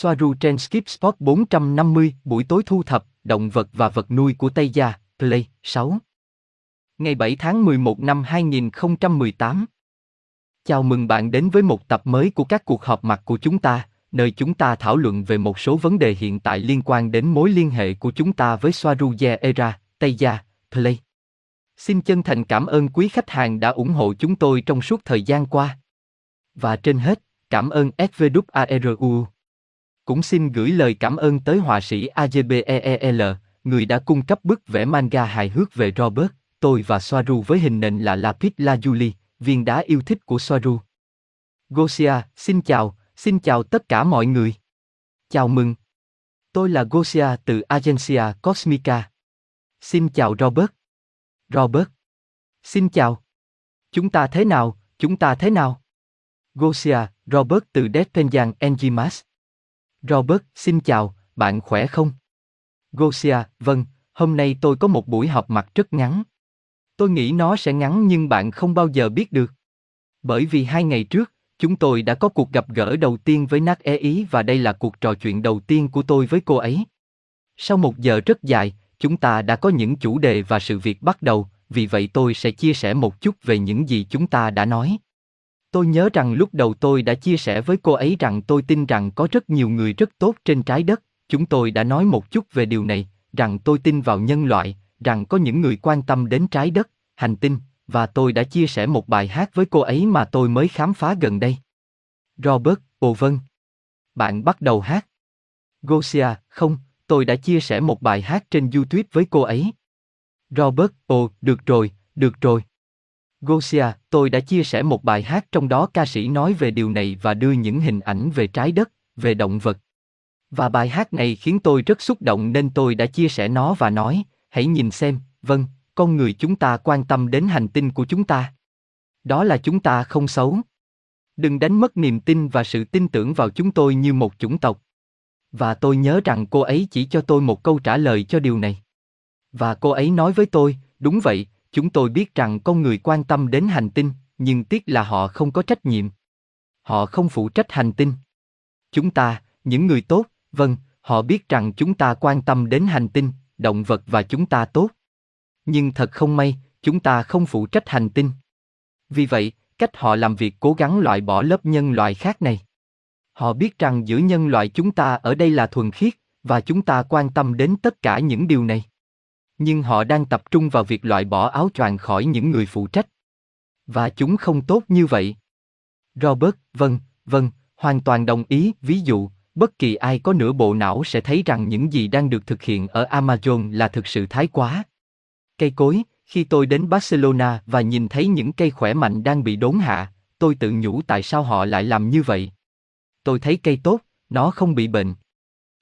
Soaru trên Skip Spot 450, buổi tối thu thập, động vật và vật nuôi của Tây Gia, Play, 6. Ngày 7 tháng 11 năm 2018. Chào mừng bạn đến với một tập mới của các cuộc họp mặt của chúng ta, nơi chúng ta thảo luận về một số vấn đề hiện tại liên quan đến mối liên hệ của chúng ta với Soaru Era, Tây Gia, Play. Xin chân thành cảm ơn quý khách hàng đã ủng hộ chúng tôi trong suốt thời gian qua. Và trên hết, cảm ơn SVWARU. Cũng xin gửi lời cảm ơn tới họa sĩ AJBEEL, người đã cung cấp bức vẽ manga hài hước về Robert, tôi và Soaru với hình nền là Lapis Lazuli, viên đá yêu thích của Soaru. Gosia, xin chào, xin chào tất cả mọi người. Chào mừng. Tôi là Gosia từ Agencia Cosmica. Xin chào Robert. Robert. Xin chào. Chúng ta thế nào, chúng ta thế nào? Gosia, Robert từ Despenjan Enjimas Robert, xin chào, bạn khỏe không? Gosia, vâng, hôm nay tôi có một buổi họp mặt rất ngắn. Tôi nghĩ nó sẽ ngắn nhưng bạn không bao giờ biết được. Bởi vì hai ngày trước, chúng tôi đã có cuộc gặp gỡ đầu tiên với Nát E Ý và đây là cuộc trò chuyện đầu tiên của tôi với cô ấy. Sau một giờ rất dài, chúng ta đã có những chủ đề và sự việc bắt đầu, vì vậy tôi sẽ chia sẻ một chút về những gì chúng ta đã nói. Tôi nhớ rằng lúc đầu tôi đã chia sẻ với cô ấy rằng tôi tin rằng có rất nhiều người rất tốt trên trái đất, chúng tôi đã nói một chút về điều này, rằng tôi tin vào nhân loại, rằng có những người quan tâm đến trái đất, hành tinh, và tôi đã chia sẻ một bài hát với cô ấy mà tôi mới khám phá gần đây. Robert, ồ vâng. Bạn bắt đầu hát. Gosia, không, tôi đã chia sẻ một bài hát trên YouTube với cô ấy. Robert, ồ, được rồi, được rồi. Gosia, tôi đã chia sẻ một bài hát trong đó ca sĩ nói về điều này và đưa những hình ảnh về trái đất, về động vật. Và bài hát này khiến tôi rất xúc động nên tôi đã chia sẻ nó và nói, hãy nhìn xem, vâng, con người chúng ta quan tâm đến hành tinh của chúng ta. Đó là chúng ta không xấu. Đừng đánh mất niềm tin và sự tin tưởng vào chúng tôi như một chủng tộc. Và tôi nhớ rằng cô ấy chỉ cho tôi một câu trả lời cho điều này. Và cô ấy nói với tôi, đúng vậy, chúng tôi biết rằng con người quan tâm đến hành tinh, nhưng tiếc là họ không có trách nhiệm. Họ không phụ trách hành tinh. Chúng ta, những người tốt, vâng, họ biết rằng chúng ta quan tâm đến hành tinh, động vật và chúng ta tốt. Nhưng thật không may, chúng ta không phụ trách hành tinh. Vì vậy, cách họ làm việc cố gắng loại bỏ lớp nhân loại khác này. Họ biết rằng giữa nhân loại chúng ta ở đây là thuần khiết, và chúng ta quan tâm đến tất cả những điều này nhưng họ đang tập trung vào việc loại bỏ áo choàng khỏi những người phụ trách. Và chúng không tốt như vậy. Robert, vâng, vâng, hoàn toàn đồng ý, ví dụ, bất kỳ ai có nửa bộ não sẽ thấy rằng những gì đang được thực hiện ở Amazon là thực sự thái quá. Cây cối, khi tôi đến Barcelona và nhìn thấy những cây khỏe mạnh đang bị đốn hạ, tôi tự nhủ tại sao họ lại làm như vậy. Tôi thấy cây tốt, nó không bị bệnh.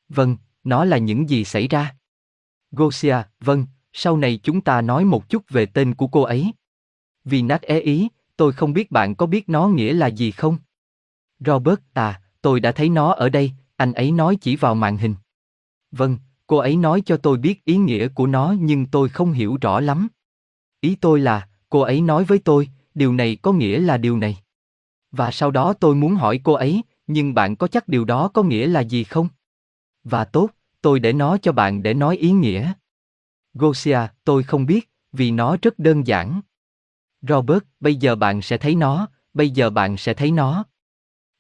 Vâng, nó là những gì xảy ra. Gosia, vâng, sau này chúng ta nói một chút về tên của cô ấy. Vì nát é e ý, tôi không biết bạn có biết nó nghĩa là gì không? Robert, à, tôi đã thấy nó ở đây, anh ấy nói chỉ vào màn hình. Vâng, cô ấy nói cho tôi biết ý nghĩa của nó nhưng tôi không hiểu rõ lắm. Ý tôi là, cô ấy nói với tôi, điều này có nghĩa là điều này. Và sau đó tôi muốn hỏi cô ấy, nhưng bạn có chắc điều đó có nghĩa là gì không? Và tốt, tôi để nó cho bạn để nói ý nghĩa. Gosia, tôi không biết, vì nó rất đơn giản. Robert, bây giờ bạn sẽ thấy nó, bây giờ bạn sẽ thấy nó.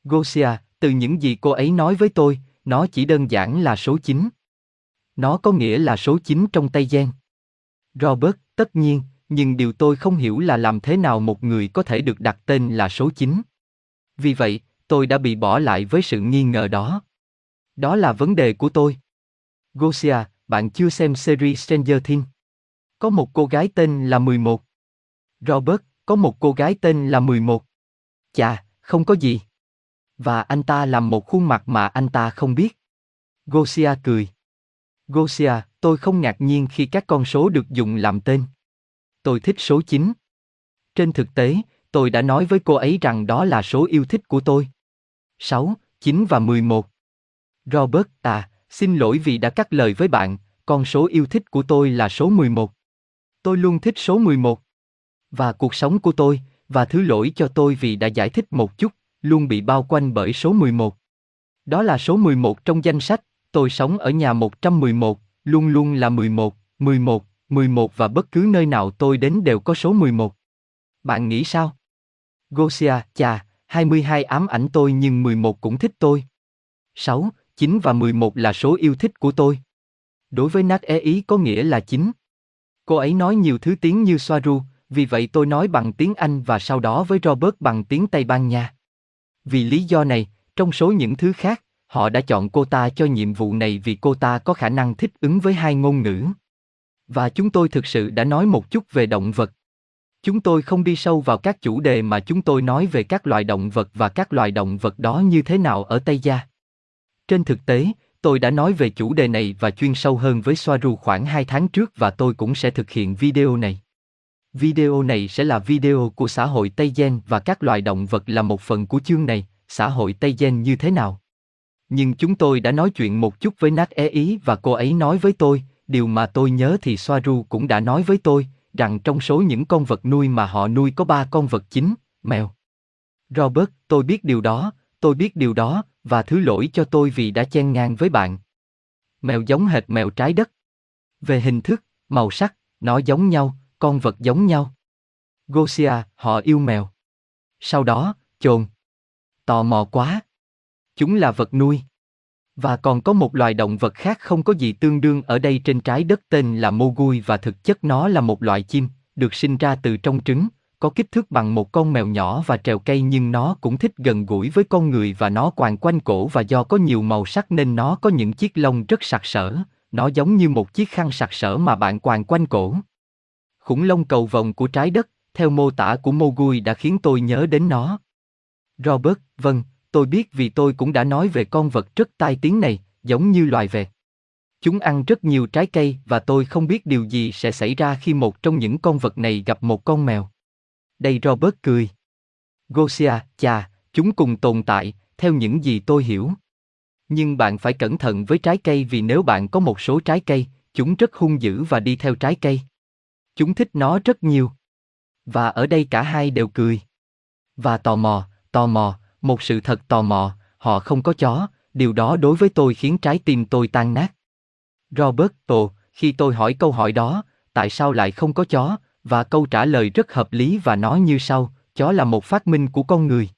Gosia, từ những gì cô ấy nói với tôi, nó chỉ đơn giản là số 9. Nó có nghĩa là số 9 trong Tây Gen. Robert, tất nhiên, nhưng điều tôi không hiểu là làm thế nào một người có thể được đặt tên là số 9. Vì vậy, tôi đã bị bỏ lại với sự nghi ngờ đó. Đó là vấn đề của tôi. Gosia, bạn chưa xem series Stranger Things? Có một cô gái tên là 11. Robert, có một cô gái tên là 11. Chà, không có gì. Và anh ta làm một khuôn mặt mà anh ta không biết. Gosia cười. Gosia, tôi không ngạc nhiên khi các con số được dùng làm tên. Tôi thích số 9. Trên thực tế, tôi đã nói với cô ấy rằng đó là số yêu thích của tôi. 6, 9 và 11. Robert, à, Xin lỗi vì đã cắt lời với bạn, con số yêu thích của tôi là số 11. Tôi luôn thích số 11. Và cuộc sống của tôi, và thứ lỗi cho tôi vì đã giải thích một chút, luôn bị bao quanh bởi số 11. Đó là số 11 trong danh sách, tôi sống ở nhà 111, luôn luôn là 11, 11, 11 và bất cứ nơi nào tôi đến đều có số 11. Bạn nghĩ sao? Gosia, chà, 22 ám ảnh tôi nhưng 11 cũng thích tôi. 6, 9 và 11 là số yêu thích của tôi. Đối với nát e ý có nghĩa là 9. Cô ấy nói nhiều thứ tiếng như Soaru, vì vậy tôi nói bằng tiếng Anh và sau đó với Robert bằng tiếng Tây Ban Nha. Vì lý do này, trong số những thứ khác, họ đã chọn cô ta cho nhiệm vụ này vì cô ta có khả năng thích ứng với hai ngôn ngữ. Và chúng tôi thực sự đã nói một chút về động vật. Chúng tôi không đi sâu vào các chủ đề mà chúng tôi nói về các loài động vật và các loài động vật đó như thế nào ở Tây Gia. Trên thực tế, tôi đã nói về chủ đề này và chuyên sâu hơn với Soaru khoảng 2 tháng trước và tôi cũng sẽ thực hiện video này. Video này sẽ là video của xã hội Tây Gen và các loài động vật là một phần của chương này, xã hội Tây Gen như thế nào. Nhưng chúng tôi đã nói chuyện một chút với Nát E Ý và cô ấy nói với tôi, điều mà tôi nhớ thì Soaru cũng đã nói với tôi, rằng trong số những con vật nuôi mà họ nuôi có ba con vật chính, mèo. Robert, tôi biết điều đó, tôi biết điều đó, và thứ lỗi cho tôi vì đã chen ngang với bạn. Mèo giống hệt mèo trái đất. Về hình thức, màu sắc, nó giống nhau, con vật giống nhau. Gosia, họ yêu mèo. Sau đó, chồn. Tò mò quá. Chúng là vật nuôi. Và còn có một loài động vật khác không có gì tương đương ở đây trên trái đất tên là mogui và thực chất nó là một loại chim, được sinh ra từ trong trứng, có kích thước bằng một con mèo nhỏ và trèo cây nhưng nó cũng thích gần gũi với con người và nó quàng quanh cổ và do có nhiều màu sắc nên nó có những chiếc lông rất sặc sỡ, nó giống như một chiếc khăn sặc sỡ mà bạn quàng quanh cổ. Khủng long cầu vồng của trái đất, theo mô tả của Mogui đã khiến tôi nhớ đến nó. Robert, vâng, tôi biết vì tôi cũng đã nói về con vật rất tai tiếng này, giống như loài vẹt. Chúng ăn rất nhiều trái cây và tôi không biết điều gì sẽ xảy ra khi một trong những con vật này gặp một con mèo. Đây Robert cười. Gosia, chà, chúng cùng tồn tại, theo những gì tôi hiểu. Nhưng bạn phải cẩn thận với trái cây vì nếu bạn có một số trái cây, chúng rất hung dữ và đi theo trái cây. Chúng thích nó rất nhiều. Và ở đây cả hai đều cười. Và tò mò, tò mò, một sự thật tò mò, họ không có chó, điều đó đối với tôi khiến trái tim tôi tan nát. Robert, ồ, khi tôi hỏi câu hỏi đó, tại sao lại không có chó, và câu trả lời rất hợp lý và nói như sau, chó là một phát minh của con người.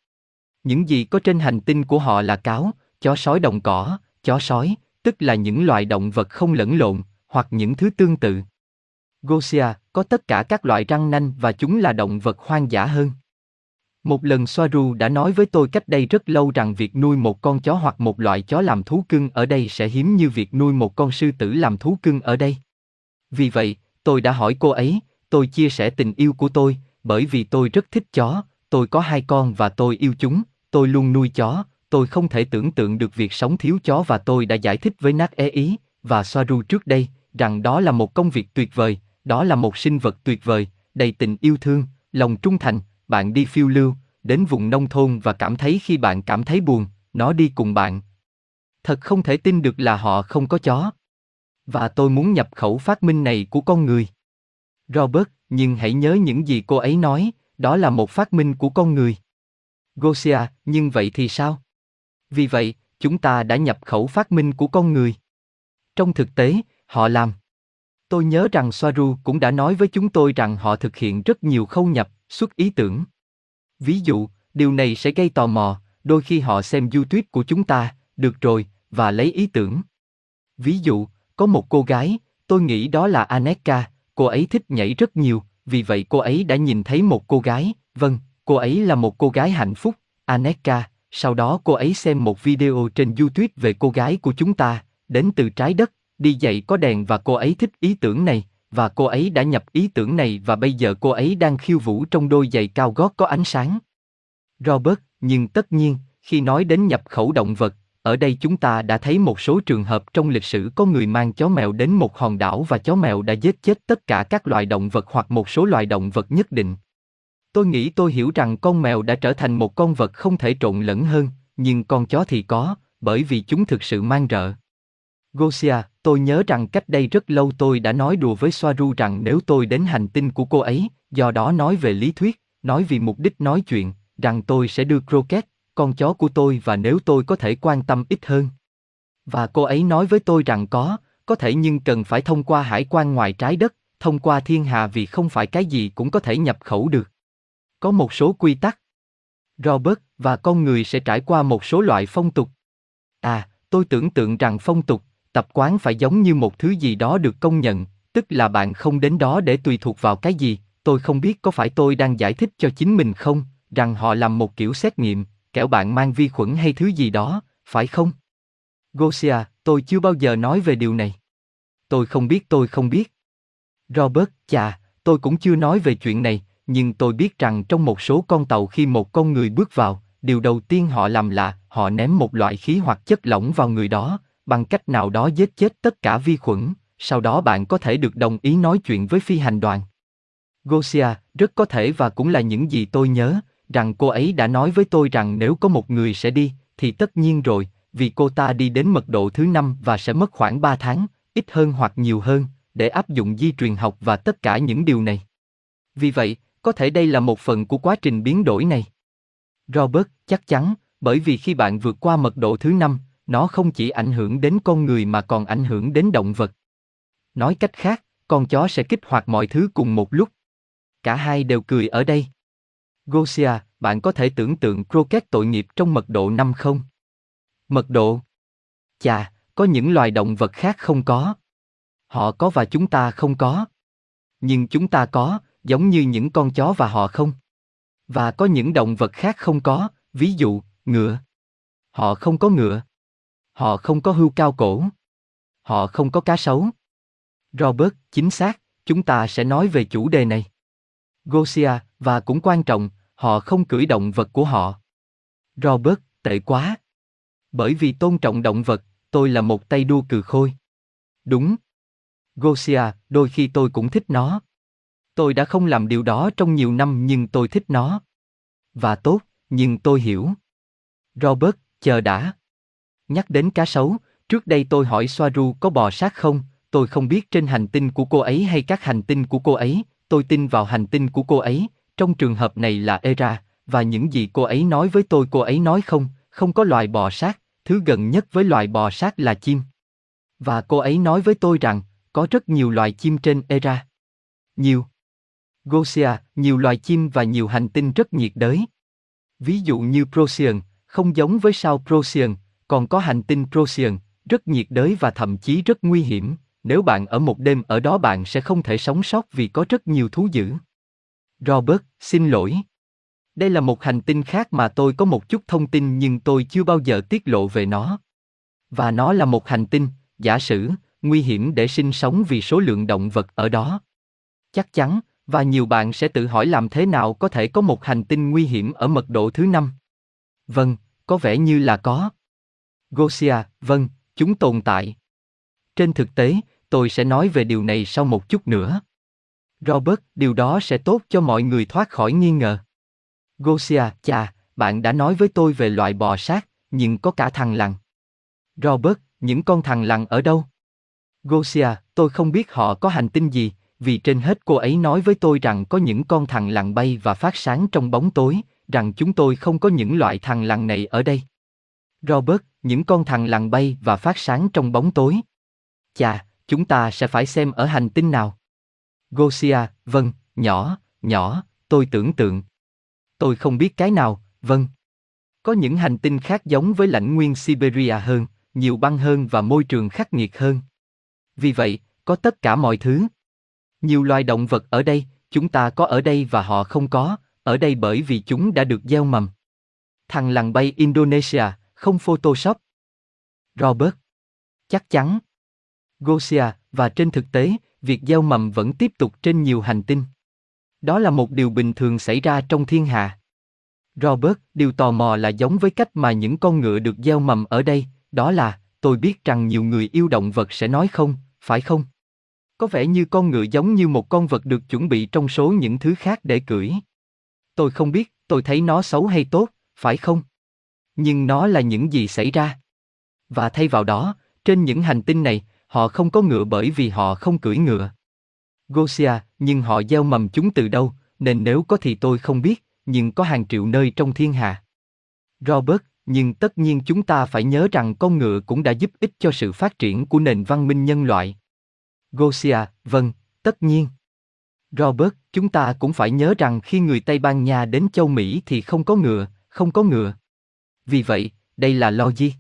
Những gì có trên hành tinh của họ là cáo, chó sói đồng cỏ, chó sói, tức là những loài động vật không lẫn lộn, hoặc những thứ tương tự. Gosia, có tất cả các loại răng nanh và chúng là động vật hoang dã hơn. Một lần Soaru đã nói với tôi cách đây rất lâu rằng việc nuôi một con chó hoặc một loại chó làm thú cưng ở đây sẽ hiếm như việc nuôi một con sư tử làm thú cưng ở đây. Vì vậy, tôi đã hỏi cô ấy, tôi chia sẻ tình yêu của tôi, bởi vì tôi rất thích chó, tôi có hai con và tôi yêu chúng, tôi luôn nuôi chó, tôi không thể tưởng tượng được việc sống thiếu chó và tôi đã giải thích với Nát E Ý và Soaru trước đây rằng đó là một công việc tuyệt vời, đó là một sinh vật tuyệt vời, đầy tình yêu thương, lòng trung thành, bạn đi phiêu lưu, đến vùng nông thôn và cảm thấy khi bạn cảm thấy buồn, nó đi cùng bạn. Thật không thể tin được là họ không có chó. Và tôi muốn nhập khẩu phát minh này của con người. Robert, nhưng hãy nhớ những gì cô ấy nói, đó là một phát minh của con người. Gosia, nhưng vậy thì sao? Vì vậy, chúng ta đã nhập khẩu phát minh của con người. Trong thực tế, họ làm. Tôi nhớ rằng Soaru cũng đã nói với chúng tôi rằng họ thực hiện rất nhiều khâu nhập, xuất ý tưởng. Ví dụ, điều này sẽ gây tò mò, đôi khi họ xem YouTube của chúng ta, được rồi, và lấy ý tưởng. Ví dụ, có một cô gái, tôi nghĩ đó là Aneka, cô ấy thích nhảy rất nhiều, vì vậy cô ấy đã nhìn thấy một cô gái, vâng, cô ấy là một cô gái hạnh phúc, Aneka, sau đó cô ấy xem một video trên YouTube về cô gái của chúng ta, đến từ trái đất, đi dậy có đèn và cô ấy thích ý tưởng này, và cô ấy đã nhập ý tưởng này và bây giờ cô ấy đang khiêu vũ trong đôi giày cao gót có ánh sáng. Robert, nhưng tất nhiên, khi nói đến nhập khẩu động vật, ở đây chúng ta đã thấy một số trường hợp trong lịch sử có người mang chó mèo đến một hòn đảo và chó mèo đã giết chết tất cả các loài động vật hoặc một số loài động vật nhất định. Tôi nghĩ tôi hiểu rằng con mèo đã trở thành một con vật không thể trộn lẫn hơn, nhưng con chó thì có, bởi vì chúng thực sự mang rợ. Gosia, tôi nhớ rằng cách đây rất lâu tôi đã nói đùa với Soaru rằng nếu tôi đến hành tinh của cô ấy, do đó nói về lý thuyết, nói vì mục đích nói chuyện, rằng tôi sẽ đưa croquet, con chó của tôi và nếu tôi có thể quan tâm ít hơn. Và cô ấy nói với tôi rằng có, có thể nhưng cần phải thông qua hải quan ngoài trái đất, thông qua thiên hà vì không phải cái gì cũng có thể nhập khẩu được. Có một số quy tắc. Robert và con người sẽ trải qua một số loại phong tục. À, tôi tưởng tượng rằng phong tục, tập quán phải giống như một thứ gì đó được công nhận, tức là bạn không đến đó để tùy thuộc vào cái gì, tôi không biết có phải tôi đang giải thích cho chính mình không, rằng họ làm một kiểu xét nghiệm, kẻo bạn mang vi khuẩn hay thứ gì đó, phải không? Gosia, tôi chưa bao giờ nói về điều này. Tôi không biết tôi không biết. Robert, chà, tôi cũng chưa nói về chuyện này, nhưng tôi biết rằng trong một số con tàu khi một con người bước vào, điều đầu tiên họ làm là họ ném một loại khí hoặc chất lỏng vào người đó, bằng cách nào đó giết chết tất cả vi khuẩn, sau đó bạn có thể được đồng ý nói chuyện với phi hành đoàn. Gosia, rất có thể và cũng là những gì tôi nhớ, rằng cô ấy đã nói với tôi rằng nếu có một người sẽ đi, thì tất nhiên rồi, vì cô ta đi đến mật độ thứ năm và sẽ mất khoảng 3 tháng, ít hơn hoặc nhiều hơn, để áp dụng di truyền học và tất cả những điều này. Vì vậy, có thể đây là một phần của quá trình biến đổi này. Robert, chắc chắn, bởi vì khi bạn vượt qua mật độ thứ năm, nó không chỉ ảnh hưởng đến con người mà còn ảnh hưởng đến động vật. Nói cách khác, con chó sẽ kích hoạt mọi thứ cùng một lúc. Cả hai đều cười ở đây. Gosia, bạn có thể tưởng tượng croquet tội nghiệp trong mật độ năm không? Mật độ? Chà, có những loài động vật khác không có. Họ có và chúng ta không có. Nhưng chúng ta có, giống như những con chó và họ không. Và có những động vật khác không có, ví dụ, ngựa. Họ không có ngựa. Họ không có hươu cao cổ. Họ không có cá sấu. Robert, chính xác, chúng ta sẽ nói về chủ đề này. Gosia, và cũng quan trọng, họ không cưỡi động vật của họ. Robert, tệ quá. Bởi vì tôn trọng động vật, tôi là một tay đua cừ khôi. Đúng. Gosia, đôi khi tôi cũng thích nó. Tôi đã không làm điều đó trong nhiều năm nhưng tôi thích nó. Và tốt, nhưng tôi hiểu. Robert, chờ đã. Nhắc đến cá sấu, trước đây tôi hỏi Soaru có bò sát không, tôi không biết trên hành tinh của cô ấy hay các hành tinh của cô ấy, tôi tin vào hành tinh của cô ấy, trong trường hợp này là Era, và những gì cô ấy nói với tôi cô ấy nói không, không có loài bò sát, thứ gần nhất với loài bò sát là chim. Và cô ấy nói với tôi rằng, có rất nhiều loài chim trên Era. Nhiều. Gosia, nhiều loài chim và nhiều hành tinh rất nhiệt đới. Ví dụ như Procyon, không giống với sao Procyon, còn có hành tinh Procyon, rất nhiệt đới và thậm chí rất nguy hiểm, nếu bạn ở một đêm ở đó bạn sẽ không thể sống sót vì có rất nhiều thú dữ. Robert, xin lỗi. Đây là một hành tinh khác mà tôi có một chút thông tin nhưng tôi chưa bao giờ tiết lộ về nó. Và nó là một hành tinh, giả sử, nguy hiểm để sinh sống vì số lượng động vật ở đó. Chắc chắn, và nhiều bạn sẽ tự hỏi làm thế nào có thể có một hành tinh nguy hiểm ở mật độ thứ năm. Vâng, có vẻ như là có. Gosia, vâng, chúng tồn tại. Trên thực tế, tôi sẽ nói về điều này sau một chút nữa. Robert, điều đó sẽ tốt cho mọi người thoát khỏi nghi ngờ. Gosia, chà, bạn đã nói với tôi về loại bò sát, nhưng có cả thằng lằn. Robert, những con thằng lằn ở đâu? Gosia, tôi không biết họ có hành tinh gì, vì trên hết cô ấy nói với tôi rằng có những con thằng lằn bay và phát sáng trong bóng tối, rằng chúng tôi không có những loại thằng lằn này ở đây. Robert, những con thằng lằn bay và phát sáng trong bóng tối. Chà, chúng ta sẽ phải xem ở hành tinh nào. Gosia, vâng, nhỏ, nhỏ, tôi tưởng tượng. Tôi không biết cái nào, vâng. Có những hành tinh khác giống với lãnh nguyên Siberia hơn, nhiều băng hơn và môi trường khắc nghiệt hơn. Vì vậy, có tất cả mọi thứ. Nhiều loài động vật ở đây, chúng ta có ở đây và họ không có, ở đây bởi vì chúng đã được gieo mầm. Thằng lằn bay Indonesia, không Photoshop. Robert. Chắc chắn. Gosia, và trên thực tế, việc gieo mầm vẫn tiếp tục trên nhiều hành tinh. Đó là một điều bình thường xảy ra trong thiên hà. Robert, điều tò mò là giống với cách mà những con ngựa được gieo mầm ở đây, đó là, tôi biết rằng nhiều người yêu động vật sẽ nói không, phải không? Có vẻ như con ngựa giống như một con vật được chuẩn bị trong số những thứ khác để cưỡi. Tôi không biết, tôi thấy nó xấu hay tốt, phải không? Nhưng nó là những gì xảy ra. Và thay vào đó, trên những hành tinh này, họ không có ngựa bởi vì họ không cưỡi ngựa. Gosia, nhưng họ gieo mầm chúng từ đâu, nên nếu có thì tôi không biết, nhưng có hàng triệu nơi trong thiên hà. Robert, nhưng tất nhiên chúng ta phải nhớ rằng con ngựa cũng đã giúp ích cho sự phát triển của nền văn minh nhân loại. Gosia, vâng, tất nhiên. Robert, chúng ta cũng phải nhớ rằng khi người Tây Ban Nha đến châu Mỹ thì không có ngựa, không có ngựa. Vì vậy, đây là logic.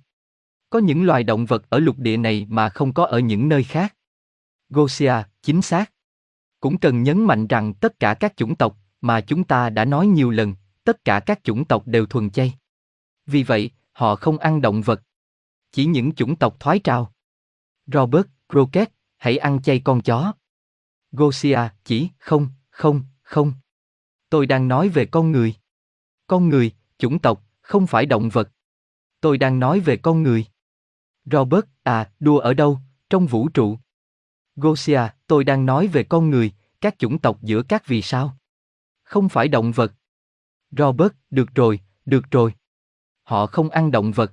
Có những loài động vật ở lục địa này mà không có ở những nơi khác. Gosia, chính xác. Cũng cần nhấn mạnh rằng tất cả các chủng tộc, mà chúng ta đã nói nhiều lần, tất cả các chủng tộc đều thuần chay. Vì vậy, họ không ăn động vật. Chỉ những chủng tộc thoái trào. Robert, Crockett, hãy ăn chay con chó. Gosia, chỉ, không, không, không. Tôi đang nói về con người. Con người, chủng tộc, không phải động vật. Tôi đang nói về con người. Robert, à, đua ở đâu, trong vũ trụ. Gosia, tôi đang nói về con người, các chủng tộc giữa các vì sao. Không phải động vật. Robert, được rồi, được rồi. Họ không ăn động vật.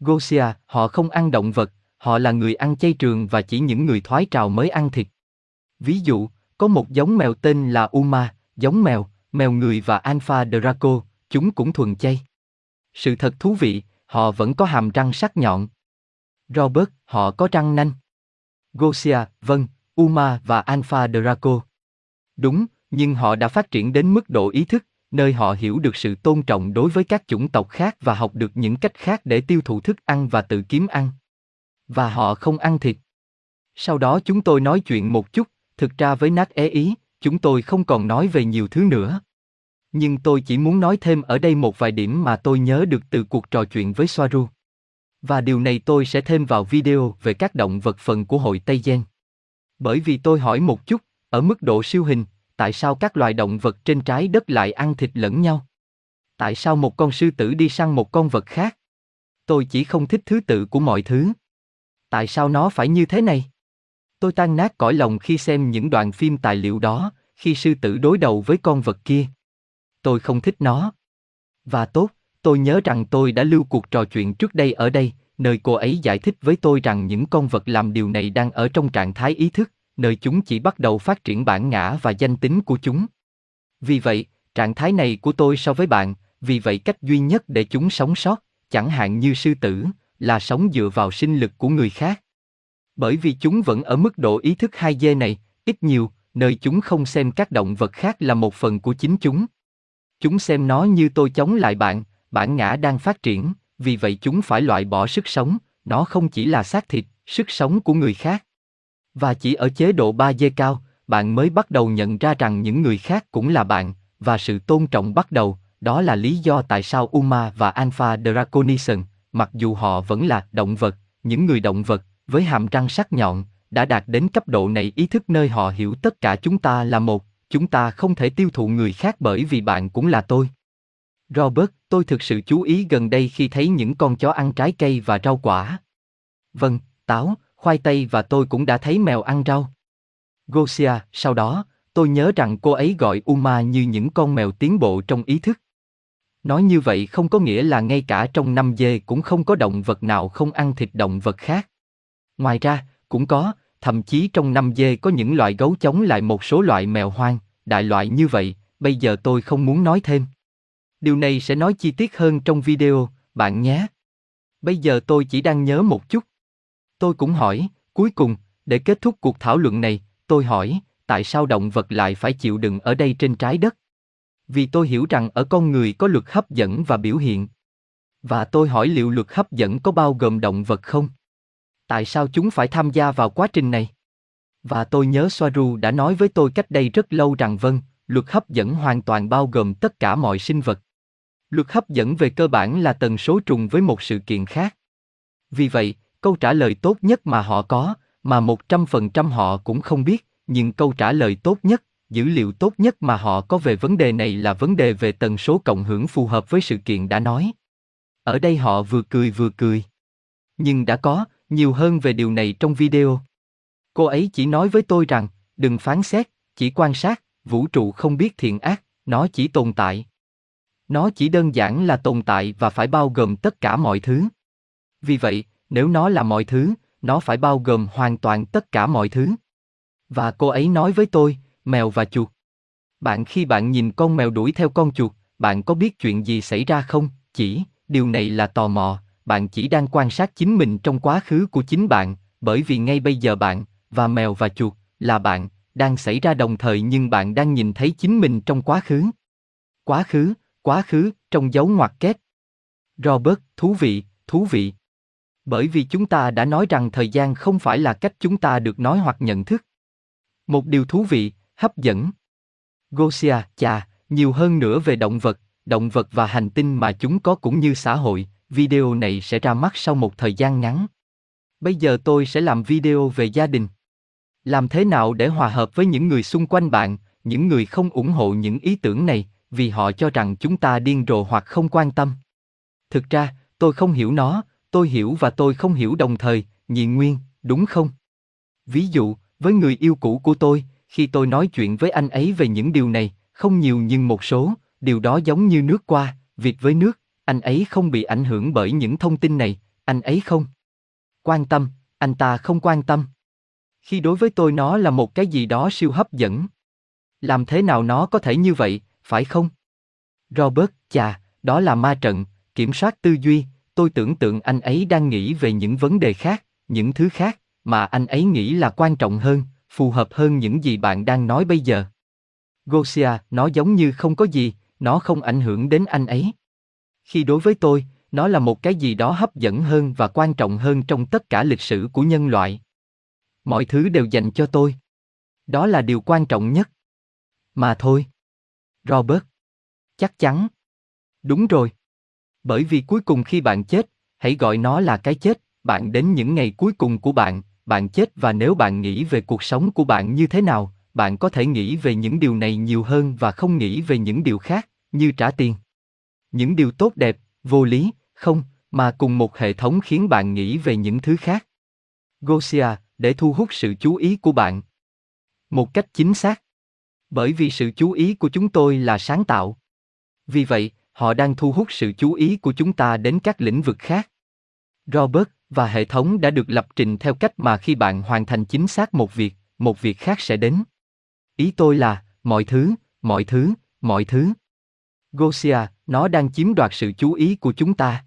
Gosia, họ không ăn động vật, họ là người ăn chay trường và chỉ những người thoái trào mới ăn thịt. Ví dụ, có một giống mèo tên là Uma, giống mèo, mèo người và Alpha Draco, chúng cũng thuần chay. Sự thật thú vị, họ vẫn có hàm răng sắc nhọn. Robert, họ có răng nanh. Gosia, vâng, Uma và Alpha Draco. Đúng, nhưng họ đã phát triển đến mức độ ý thức, nơi họ hiểu được sự tôn trọng đối với các chủng tộc khác và học được những cách khác để tiêu thụ thức ăn và tự kiếm ăn. Và họ không ăn thịt. Sau đó chúng tôi nói chuyện một chút, thực ra với nát é ý, chúng tôi không còn nói về nhiều thứ nữa. Nhưng tôi chỉ muốn nói thêm ở đây một vài điểm mà tôi nhớ được từ cuộc trò chuyện với Soaru. Và điều này tôi sẽ thêm vào video về các động vật phần của hội Tây Gen. Bởi vì tôi hỏi một chút, ở mức độ siêu hình, tại sao các loài động vật trên trái đất lại ăn thịt lẫn nhau? Tại sao một con sư tử đi săn một con vật khác? Tôi chỉ không thích thứ tự của mọi thứ. Tại sao nó phải như thế này? Tôi tan nát cõi lòng khi xem những đoạn phim tài liệu đó, khi sư tử đối đầu với con vật kia. Tôi không thích nó. Và tốt, tôi nhớ rằng tôi đã lưu cuộc trò chuyện trước đây ở đây, nơi cô ấy giải thích với tôi rằng những con vật làm điều này đang ở trong trạng thái ý thức, nơi chúng chỉ bắt đầu phát triển bản ngã và danh tính của chúng. Vì vậy, trạng thái này của tôi so với bạn, vì vậy cách duy nhất để chúng sống sót, chẳng hạn như sư tử, là sống dựa vào sinh lực của người khác. Bởi vì chúng vẫn ở mức độ ý thức hai dê này, ít nhiều, nơi chúng không xem các động vật khác là một phần của chính chúng. Chúng xem nó như tôi chống lại bạn, bản ngã đang phát triển, vì vậy chúng phải loại bỏ sức sống, nó không chỉ là xác thịt, sức sống của người khác. Và chỉ ở chế độ 3 dê cao, bạn mới bắt đầu nhận ra rằng những người khác cũng là bạn, và sự tôn trọng bắt đầu, đó là lý do tại sao Uma và Alpha Draconison, mặc dù họ vẫn là động vật, những người động vật, với hàm răng sắc nhọn, đã đạt đến cấp độ này ý thức nơi họ hiểu tất cả chúng ta là một, chúng ta không thể tiêu thụ người khác bởi vì bạn cũng là tôi. Robert, tôi thực sự chú ý gần đây khi thấy những con chó ăn trái cây và rau quả. Vâng, táo, khoai tây và tôi cũng đã thấy mèo ăn rau. Gosia, sau đó, tôi nhớ rằng cô ấy gọi Uma như những con mèo tiến bộ trong ý thức. Nói như vậy không có nghĩa là ngay cả trong năm dê cũng không có động vật nào không ăn thịt động vật khác. Ngoài ra, cũng có, thậm chí trong năm dê có những loại gấu chống lại một số loại mèo hoang, đại loại như vậy, bây giờ tôi không muốn nói thêm. Điều này sẽ nói chi tiết hơn trong video, bạn nhé. Bây giờ tôi chỉ đang nhớ một chút. Tôi cũng hỏi, cuối cùng, để kết thúc cuộc thảo luận này, tôi hỏi, tại sao động vật lại phải chịu đựng ở đây trên trái đất? Vì tôi hiểu rằng ở con người có luật hấp dẫn và biểu hiện. Và tôi hỏi liệu luật hấp dẫn có bao gồm động vật không? Tại sao chúng phải tham gia vào quá trình này? Và tôi nhớ Soaru đã nói với tôi cách đây rất lâu rằng vâng, luật hấp dẫn hoàn toàn bao gồm tất cả mọi sinh vật. Luật hấp dẫn về cơ bản là tần số trùng với một sự kiện khác. Vì vậy, câu trả lời tốt nhất mà họ có, mà 100% họ cũng không biết, nhưng câu trả lời tốt nhất, dữ liệu tốt nhất mà họ có về vấn đề này là vấn đề về tần số cộng hưởng phù hợp với sự kiện đã nói. Ở đây họ vừa cười vừa cười. Nhưng đã có, nhiều hơn về điều này trong video. Cô ấy chỉ nói với tôi rằng, đừng phán xét, chỉ quan sát, vũ trụ không biết thiện ác, nó chỉ tồn tại. Nó chỉ đơn giản là tồn tại và phải bao gồm tất cả mọi thứ. Vì vậy, nếu nó là mọi thứ, nó phải bao gồm hoàn toàn tất cả mọi thứ. Và cô ấy nói với tôi, mèo và chuột. Bạn khi bạn nhìn con mèo đuổi theo con chuột, bạn có biết chuyện gì xảy ra không? Chỉ, điều này là tò mò, bạn chỉ đang quan sát chính mình trong quá khứ của chính bạn, bởi vì ngay bây giờ bạn, và mèo và chuột, là bạn, đang xảy ra đồng thời nhưng bạn đang nhìn thấy chính mình trong quá khứ. Quá khứ, quá khứ, trong dấu ngoặc kép. Robert, thú vị, thú vị. Bởi vì chúng ta đã nói rằng thời gian không phải là cách chúng ta được nói hoặc nhận thức. Một điều thú vị, hấp dẫn. Gosia, chà, nhiều hơn nữa về động vật, động vật và hành tinh mà chúng có cũng như xã hội, video này sẽ ra mắt sau một thời gian ngắn. Bây giờ tôi sẽ làm video về gia đình. Làm thế nào để hòa hợp với những người xung quanh bạn, những người không ủng hộ những ý tưởng này, vì họ cho rằng chúng ta điên rồ hoặc không quan tâm. Thực ra, tôi không hiểu nó, tôi hiểu và tôi không hiểu đồng thời, nhị nguyên, đúng không? Ví dụ, với người yêu cũ của tôi, khi tôi nói chuyện với anh ấy về những điều này, không nhiều nhưng một số, điều đó giống như nước qua, việc với nước, anh ấy không bị ảnh hưởng bởi những thông tin này, anh ấy không quan tâm, anh ta không quan tâm. Khi đối với tôi nó là một cái gì đó siêu hấp dẫn. Làm thế nào nó có thể như vậy, phải không? Robert, chà, đó là ma trận, kiểm soát tư duy, tôi tưởng tượng anh ấy đang nghĩ về những vấn đề khác, những thứ khác, mà anh ấy nghĩ là quan trọng hơn, phù hợp hơn những gì bạn đang nói bây giờ. Gosia, nó giống như không có gì, nó không ảnh hưởng đến anh ấy. Khi đối với tôi, nó là một cái gì đó hấp dẫn hơn và quan trọng hơn trong tất cả lịch sử của nhân loại. Mọi thứ đều dành cho tôi. Đó là điều quan trọng nhất. Mà thôi. Robert. Chắc chắn. Đúng rồi. Bởi vì cuối cùng khi bạn chết, hãy gọi nó là cái chết, bạn đến những ngày cuối cùng của bạn, bạn chết và nếu bạn nghĩ về cuộc sống của bạn như thế nào, bạn có thể nghĩ về những điều này nhiều hơn và không nghĩ về những điều khác, như trả tiền. Những điều tốt đẹp, vô lý, không, mà cùng một hệ thống khiến bạn nghĩ về những thứ khác. Gosia, để thu hút sự chú ý của bạn. Một cách chính xác. Bởi vì sự chú ý của chúng tôi là sáng tạo. Vì vậy, họ đang thu hút sự chú ý của chúng ta đến các lĩnh vực khác. Robert và hệ thống đã được lập trình theo cách mà khi bạn hoàn thành chính xác một việc, một việc khác sẽ đến. Ý tôi là, mọi thứ, mọi thứ, mọi thứ. Gosia, nó đang chiếm đoạt sự chú ý của chúng ta.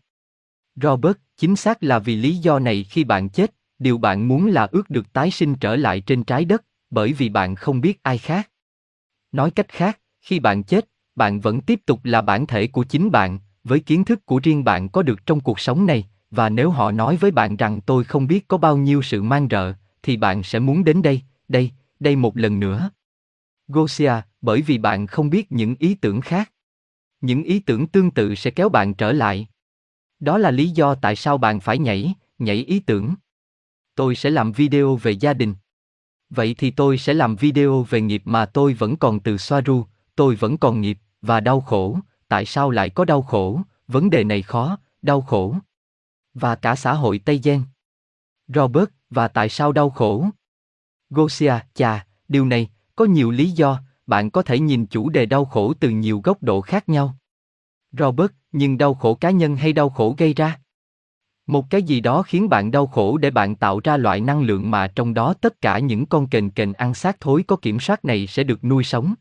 Robert, chính xác là vì lý do này khi bạn chết, điều bạn muốn là ước được tái sinh trở lại trên trái đất, bởi vì bạn không biết ai khác. Nói cách khác, khi bạn chết, bạn vẫn tiếp tục là bản thể của chính bạn, với kiến thức của riêng bạn có được trong cuộc sống này, và nếu họ nói với bạn rằng tôi không biết có bao nhiêu sự mang rợ, thì bạn sẽ muốn đến đây, đây, đây một lần nữa. Gosia, bởi vì bạn không biết những ý tưởng khác. Những ý tưởng tương tự sẽ kéo bạn trở lại. Đó là lý do tại sao bạn phải nhảy, nhảy ý tưởng. Tôi sẽ làm video về gia đình. Vậy thì tôi sẽ làm video về nghiệp mà tôi vẫn còn từ Soaru, tôi vẫn còn nghiệp, và đau khổ, tại sao lại có đau khổ, vấn đề này khó, đau khổ. Và cả xã hội Tây Gen. Robert, và tại sao đau khổ? Gosia, chà, điều này, có nhiều lý do, bạn có thể nhìn chủ đề đau khổ từ nhiều góc độ khác nhau. Robert, nhưng đau khổ cá nhân hay đau khổ gây ra? Một cái gì đó khiến bạn đau khổ để bạn tạo ra loại năng lượng mà trong đó tất cả những con kền kền ăn xác thối có kiểm soát này sẽ được nuôi sống.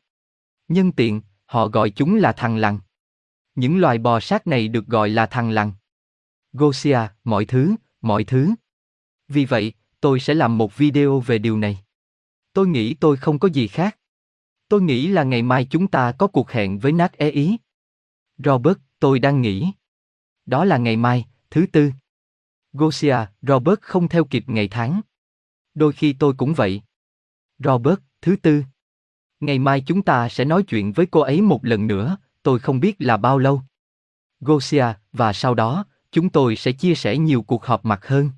Nhân tiện, họ gọi chúng là thằng lằn. Những loài bò sát này được gọi là thằng lằn. Gosia, mọi thứ, mọi thứ. Vì vậy, tôi sẽ làm một video về điều này. Tôi nghĩ tôi không có gì khác. Tôi nghĩ là ngày mai chúng ta có cuộc hẹn với Nát E Ý. Robert, tôi đang nghĩ. Đó là ngày mai, thứ tư. Gosia, Robert không theo kịp ngày tháng. Đôi khi tôi cũng vậy. Robert, thứ tư. Ngày mai chúng ta sẽ nói chuyện với cô ấy một lần nữa, tôi không biết là bao lâu. Gosia, và sau đó, chúng tôi sẽ chia sẻ nhiều cuộc họp mặt hơn.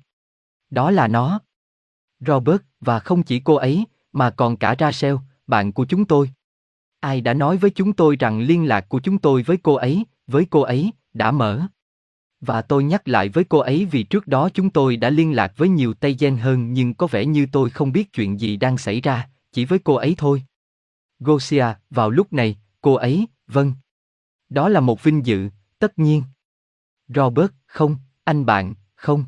Đó là nó. Robert, và không chỉ cô ấy, mà còn cả Rachel, bạn của chúng tôi. Ai đã nói với chúng tôi rằng liên lạc của chúng tôi với cô ấy, với cô ấy, đã mở. Và tôi nhắc lại với cô ấy vì trước đó chúng tôi đã liên lạc với nhiều tay Gen hơn nhưng có vẻ như tôi không biết chuyện gì đang xảy ra, chỉ với cô ấy thôi. Gosia, vào lúc này, cô ấy, vâng. Đó là một vinh dự, tất nhiên. Robert, không, anh bạn, không.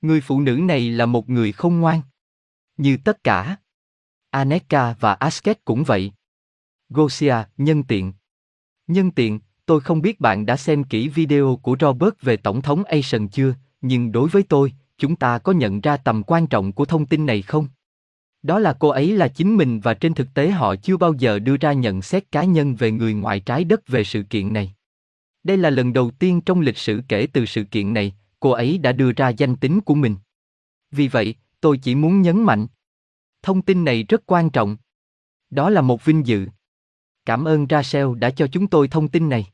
Người phụ nữ này là một người không ngoan. Như tất cả. Aneka và Asket cũng vậy. Gosia, nhân tiện. Nhân tiện, tôi không biết bạn đã xem kỹ video của Robert về Tổng thống Asian chưa, nhưng đối với tôi, chúng ta có nhận ra tầm quan trọng của thông tin này không? Đó là cô ấy là chính mình và trên thực tế họ chưa bao giờ đưa ra nhận xét cá nhân về người ngoài trái đất về sự kiện này. Đây là lần đầu tiên trong lịch sử kể từ sự kiện này, cô ấy đã đưa ra danh tính của mình. Vì vậy, tôi chỉ muốn nhấn mạnh. Thông tin này rất quan trọng. Đó là một vinh dự. Cảm ơn Rachel đã cho chúng tôi thông tin này.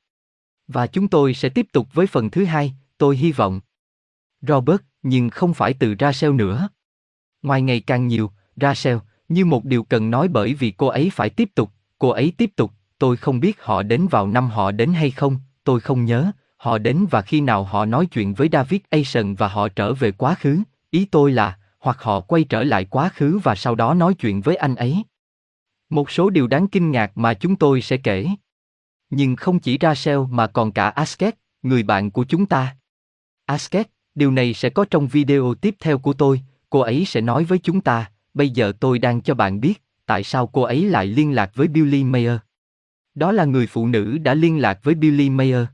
Và chúng tôi sẽ tiếp tục với phần thứ hai, tôi hy vọng. Robert, nhưng không phải từ Rachel nữa. Ngoài ngày càng nhiều, Rachel, như một điều cần nói bởi vì cô ấy phải tiếp tục, cô ấy tiếp tục, tôi không biết họ đến vào năm họ đến hay không, tôi không nhớ, họ đến và khi nào họ nói chuyện với David Asian và họ trở về quá khứ, ý tôi là, hoặc họ quay trở lại quá khứ và sau đó nói chuyện với anh ấy. Một số điều đáng kinh ngạc mà chúng tôi sẽ kể. Nhưng không chỉ Rachel mà còn cả Asket, người bạn của chúng ta. Asket, điều này sẽ có trong video tiếp theo của tôi, cô ấy sẽ nói với chúng ta, bây giờ tôi đang cho bạn biết, tại sao cô ấy lại liên lạc với Billy Mayer. Đó là người phụ nữ đã liên lạc với Billy Mayer.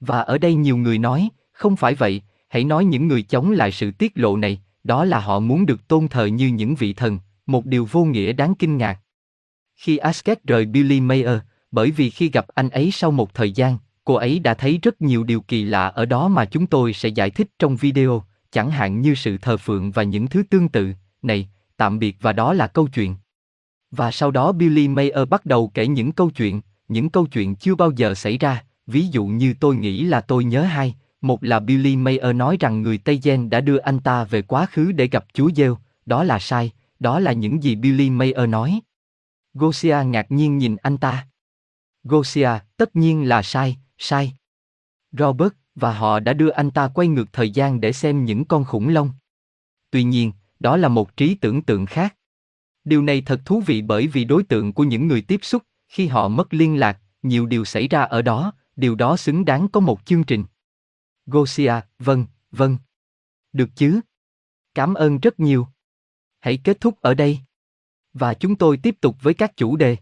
Và ở đây nhiều người nói, không phải vậy, hãy nói những người chống lại sự tiết lộ này, đó là họ muốn được tôn thờ như những vị thần, một điều vô nghĩa đáng kinh ngạc. Khi Asket rời Billy Mayer, bởi vì khi gặp anh ấy sau một thời gian, cô ấy đã thấy rất nhiều điều kỳ lạ ở đó mà chúng tôi sẽ giải thích trong video, chẳng hạn như sự thờ phượng và những thứ tương tự. Này, tạm biệt và đó là câu chuyện. Và sau đó Billy Mayer bắt đầu kể những câu chuyện, những câu chuyện chưa bao giờ xảy ra, ví dụ như tôi nghĩ là tôi nhớ hai, một là Billy Mayer nói rằng người Tây Gen đã đưa anh ta về quá khứ để gặp Chúa Giêsu, đó là sai, đó là những gì Billy Mayer nói. Gosia ngạc nhiên nhìn anh ta. Gosia, tất nhiên là sai, sai. Robert, và họ đã đưa anh ta quay ngược thời gian để xem những con khủng long. Tuy nhiên, đó là một trí tưởng tượng khác. Điều này thật thú vị bởi vì đối tượng của những người tiếp xúc, khi họ mất liên lạc, nhiều điều xảy ra ở đó, điều đó xứng đáng có một chương trình. Gosia, vâng, vâng. Được chứ? Cảm ơn rất nhiều. Hãy kết thúc ở đây. Và chúng tôi tiếp tục với các chủ đề.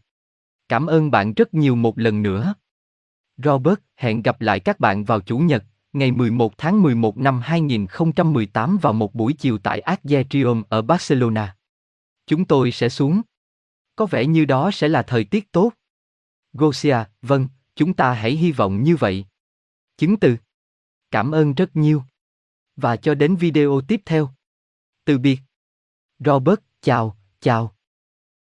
Cảm ơn bạn rất nhiều một lần nữa. Robert, hẹn gặp lại các bạn vào Chủ nhật, ngày 11 tháng 11 năm 2018 vào một buổi chiều tại Argetrium ở Barcelona. Chúng tôi sẽ xuống. Có vẻ như đó sẽ là thời tiết tốt. Gosia, vâng, chúng ta hãy hy vọng như vậy. Chứng từ. Cảm ơn rất nhiều. Và cho đến video tiếp theo. Từ biệt. Robert, chào, chào.